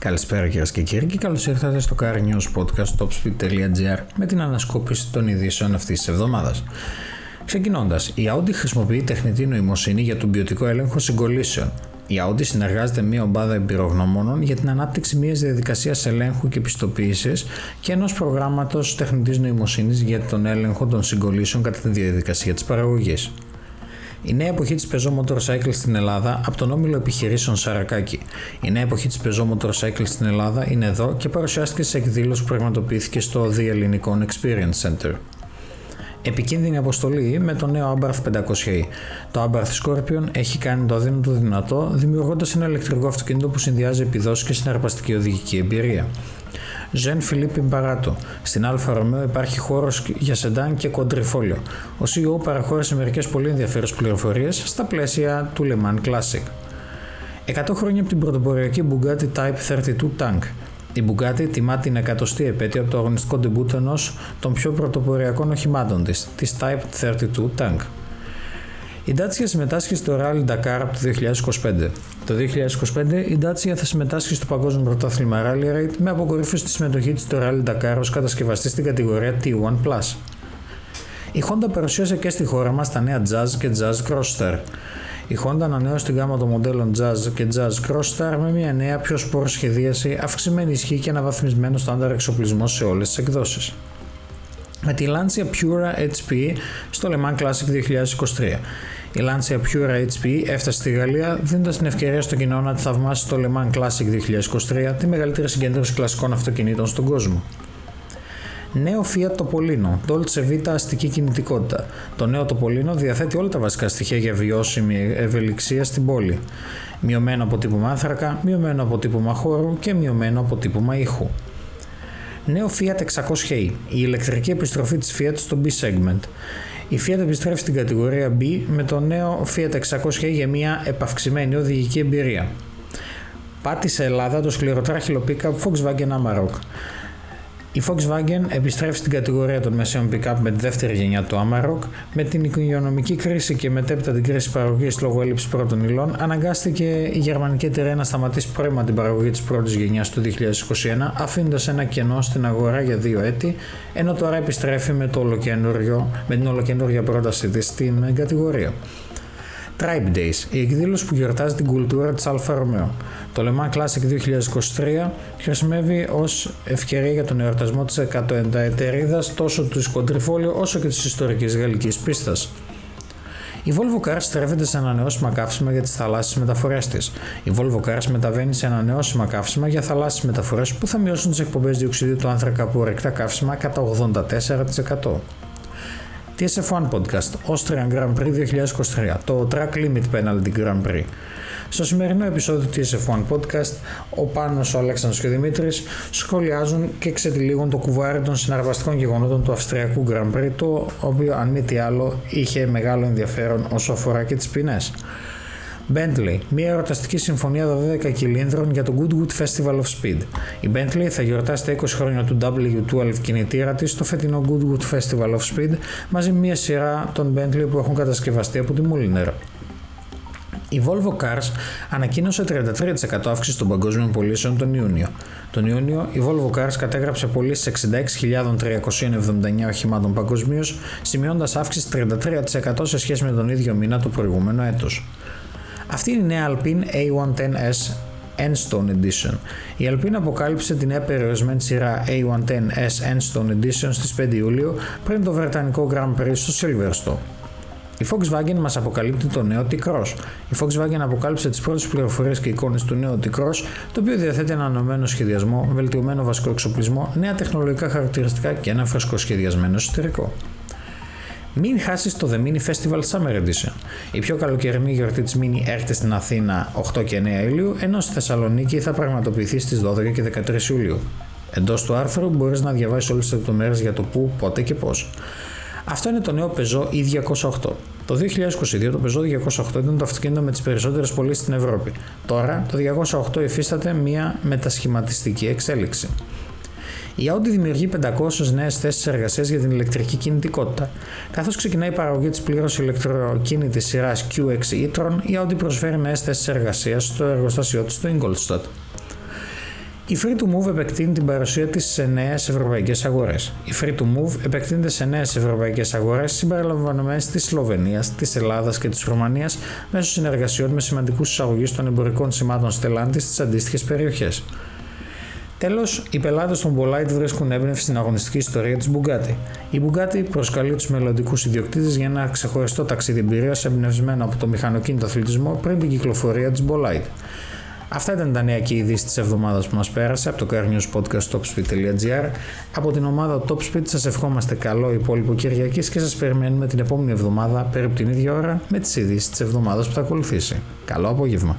Καλησπέρα κυρίες και κύριοι και καλώς ήρθατε στο Car News Podcast topspeed.gr με την ανασκόπηση των ειδήσεων αυτής της εβδομάδας. Ξεκινώντας, η Audi χρησιμοποιεί τεχνητή νοημοσύνη για τον ποιοτικό έλεγχο συγκολήσεων. Η Audi συνεργάζεται με μια ομάδα εμπειρογνωμόνων για την ανάπτυξη μιας διαδικασίας ελέγχου και πιστοποίηση και ενός προγράμματος τεχνητής νοημοσύνης για τον έλεγχο των συγκολήσεων κατά τη διαδικασία της παραγωγής. Η νέα εποχή της Peugeot Motorcycle στην Ελλάδα από τον όμιλο επιχειρήσεων Σαρακάκη. Η νέα εποχή της Peugeot Motorcycle στην Ελλάδα είναι εδώ και παρουσιάστηκε σε εκδήλωση που πραγματοποιήθηκε στο The Ellinikon Experience Center. Επικίνδυνη αποστολή με το νέο Abarth 500e. Το Abarth Scorpion έχει κάνει το αδύνατο δυνατό, δημιουργώντας ένα ηλεκτρικό αυτοκίνητο που συνδυάζει επιδόσεις και συναρπαστική οδηγική εμπειρία. Jean-Philippe Imparato. Στην Alfa Romeo υπάρχει χώρος για σεντάν και Quadrifoglio. Ο CEO παραχώρησε μερικές πολύ ενδιαφέρουσες πληροφορίες στα πλαίσια του Le Mans Classic. 100 χρόνια από την πρωτοποριακή Bugatti Type 32 Tank. Η Bugatti τιμά την εκατοστή επέτειο από το αγωνιστικό ντεμπούτ ενός των πιο πρωτοποριακών οχημάτων της, της Type 32 Tank. Η Dacia συμμετάσχει στο Rally Dakar από το 2025. Το 2025 η Dacia θα συμμετάσχει στο Παγκόσμιο Πρωτάθλημα Rally Raid με αποκορύφωση τη συμμετοχή της στο Rally Dakar ως κατασκευαστή στην κατηγορία T1+. Η Honda παρουσίασε και στη χώρα μας τα νέα Jazz και Jazz Crossstar. Η Honda ανανέωσε την γάμα των μοντέλων Jazz και Jazz Crossstar με μια νέα πιο σπόρο σχεδίαση, αυξημένη ισχύ και αναβαθμισμένο στάνταρ εξοπλισμός σε όλες τις εκδόσεις με τη Lancia Pura HP στο Le Mans Classic 2023. Η Lancia Pura HP έφτασε στη Γαλλία δίνοντας την ευκαιρία στο κοινό να τη θαυμάσει στο Le Mans Classic 2023 τη μεγαλύτερη συγκέντρωση κλασικών αυτοκινήτων στον κόσμο. Νέο Fiat Topolino, Dolce Vita αστική κινητικότητα. Το νέο Topolino διαθέτει όλα τα βασικά στοιχεία για βιώσιμη ευελιξία στην πόλη. Μειωμένο αποτύπωμα άνθρακα, μειωμένο αποτύπωμα χώρου και μειωμένο αποτύπωμα ήχου. Νέο Fiat 600H, η ηλεκτρική επιστροφή της Fiat στο B-segment. Η Fiat επιστρέφει στην κατηγορία B με το νέο Fiat 600H για μια επαυξημένη οδηγική εμπειρία. Πάτησε Ελλάδα το σκληροτράχυλο pickup Volkswagen Amarok. Η Volkswagen επιστρέφει στην κατηγορία των μεσαίων pick-up με τη δεύτερη γενιά του Amarok. Με την οικονομική κρίση και μετέπειτα την κρίση παραγωγής λόγω έλλειψης πρώτων υλών, αναγκάστηκε η γερμανική εταιρεία να σταματήσει πρώιμα την παραγωγή της πρώτης γενιάς το 2021, αφήνοντας ένα κενό στην αγορά για δύο έτη, ενώ τώρα επιστρέφει με, το με την ολοκαινούργια πρόταση της στην κατηγορία. Tribe Days, η εκδήλωση που γιορτάζει την κουλτούρα της Alfa Romeo. Το Le Mans Classic 2023 χρησιμεύει ως ευκαιρία για τον εορτασμό της 100 εταιρείδας τόσο του Σκοντριφόλιο όσο και της ιστορικής γαλλικής πίστας. Η Volvo Cars στρέφεται σε ανανεώσιμα καύσιμα για τις θαλάσσιες μεταφορές της. Η Volvo Cars μεταβαίνει σε ανανεώσιμα καύσιμα για θαλάσσιες μεταφορές που θα μειώσουν τις εκπομπές διοξιδίου του άνθρακα από ορεικτά καύσιμα κατά 84%. TSF1 Podcast, Austrian Grand Prix 2023, το Track Limit Penalty Grand Prix. Στο σημερινό επεισόδιο του TSF1 Podcast, ο Πάνος, ο Αλέξανδρος και ο Δημήτρης σχολιάζουν και ξετυλίγουν το κουβάρι των συναρπαστικών γεγονότων του Αυστριακού Grand Prix, το οποίο αν μη τι άλλο είχε μεγάλο ενδιαφέρον όσο αφορά και τις ποινές. Bentley, μια εορταστική συμφωνία 12 κυλίνδρων για το Goodwood Festival of Speed. Η Bentley θα γιορτάσει τα 20 χρόνια του W12 κινητήρα της στο φετινό Goodwood Festival of Speed μαζί με μια σειρά των Bentley που έχουν κατασκευαστεί από τη Mulliner. Η Volvo Cars ανακοίνωσε 33% αύξηση των παγκόσμιων πωλήσεων τον Ιούνιο. Τον Ιούνιο, η Volvo Cars κατέγραψε πωλήσεις 66.379 οχημάτων παγκοσμίως, σημειώνοντα αύξηση 33% σε σχέση με τον ίδιο μήνα του προηγούμενου έτους. Αυτή είναι η νέα Alpine A110S Enstone Edition. Η Alpine αποκάλυψε την νέα περιορισμένη σειρά A110S Enstone Edition στις 5 Ιούλιο πριν το Βρετανικό Grand Prix στο Silverstone. Η Volkswagen μας αποκαλύπτει το νέο T-Cross. Η Volkswagen αποκάλυψε τις πρώτες πληροφορίες και εικόνες του νέου T-Cross, το οποίο διαθέτει ανανεωμένο σχεδιασμό, βελτιωμένο βασικό εξοπλισμό, νέα τεχνολογικά χαρακτηριστικά και ένα φρεσκό σχεδιασμένο εσωτερικό. Μην χάσεις το The Mini Festival Summer Edition. Η πιο καλοκαιρινή γιορτή της Mini έρχεται στην Αθήνα 8 και 9 Ιουλίου, ενώ στη Θεσσαλονίκη θα πραγματοποιηθεί στις 12 και 13 Ιουλίου. Εντός του άρθρου μπορείς να διαβάσεις όλες τις λεπτομέρειες για το πού, πότε και πώς. Αυτό είναι το νέο Peugeot E208. Το 2022 το Peugeot 208 ήταν το αυτοκίνητο με τις περισσότερες πωλήσεις στην Ευρώπη. Τώρα το 208 υφίσταται μια μετασχηματιστική εξέλιξη. Η Audi δημιουργεί 500 νέες θέσεις εργασίας για την ηλεκτρική κινητικότητα. Καθώς ξεκινάει η παραγωγή της πλήρως ηλεκτροκίνητης σειράς QX e-tron, η Audi προσφέρει νέες θέσεις εργασίας στο εργοστάσιό της στο Ingolstadt. Η Free to Move επεκτείνει την παρουσία της σε νέες ευρωπαϊκές αγορές. Η Free to Move επεκτείνεται σε νέες ευρωπαϊκές αγορές συμπεριλαμβανομένες της Σλοβενίας, της Ελλάδας και της Ρουμανίας μέσω συνεργασιών με σημαντικούς εισαγωγείς των εμπορικών σημάτων Stellantis στις αντίστοιχες περιοχές. Τέλος, οι πελάτες των Bolite βρίσκουν έμπνευση στην αγωνιστική ιστορία τη Bugatti. Η Bugatti προσκαλεί τους μελλοντικούς ιδιοκτήτες για ένα ξεχωριστό ταξίδι εμπειρίας εμπνευσμένο από το μηχανοκίνητο αθλητισμό πριν την κυκλοφορία της Bolite. Αυτά ήταν τα νέα και ειδήσεις της εβδομάδας που μας πέρασε από το carnewspodcast.topspeed.gr. Από την ομάδα Topspeed σας ευχόμαστε καλό υπόλοιπο Κυριακής και σας περιμένουμε την επόμενη εβδομάδα περίπου την ίδια ώρα με τις ειδήσεις της εβδομάδας που θα ακολουθήσει. Καλό απόγευμα.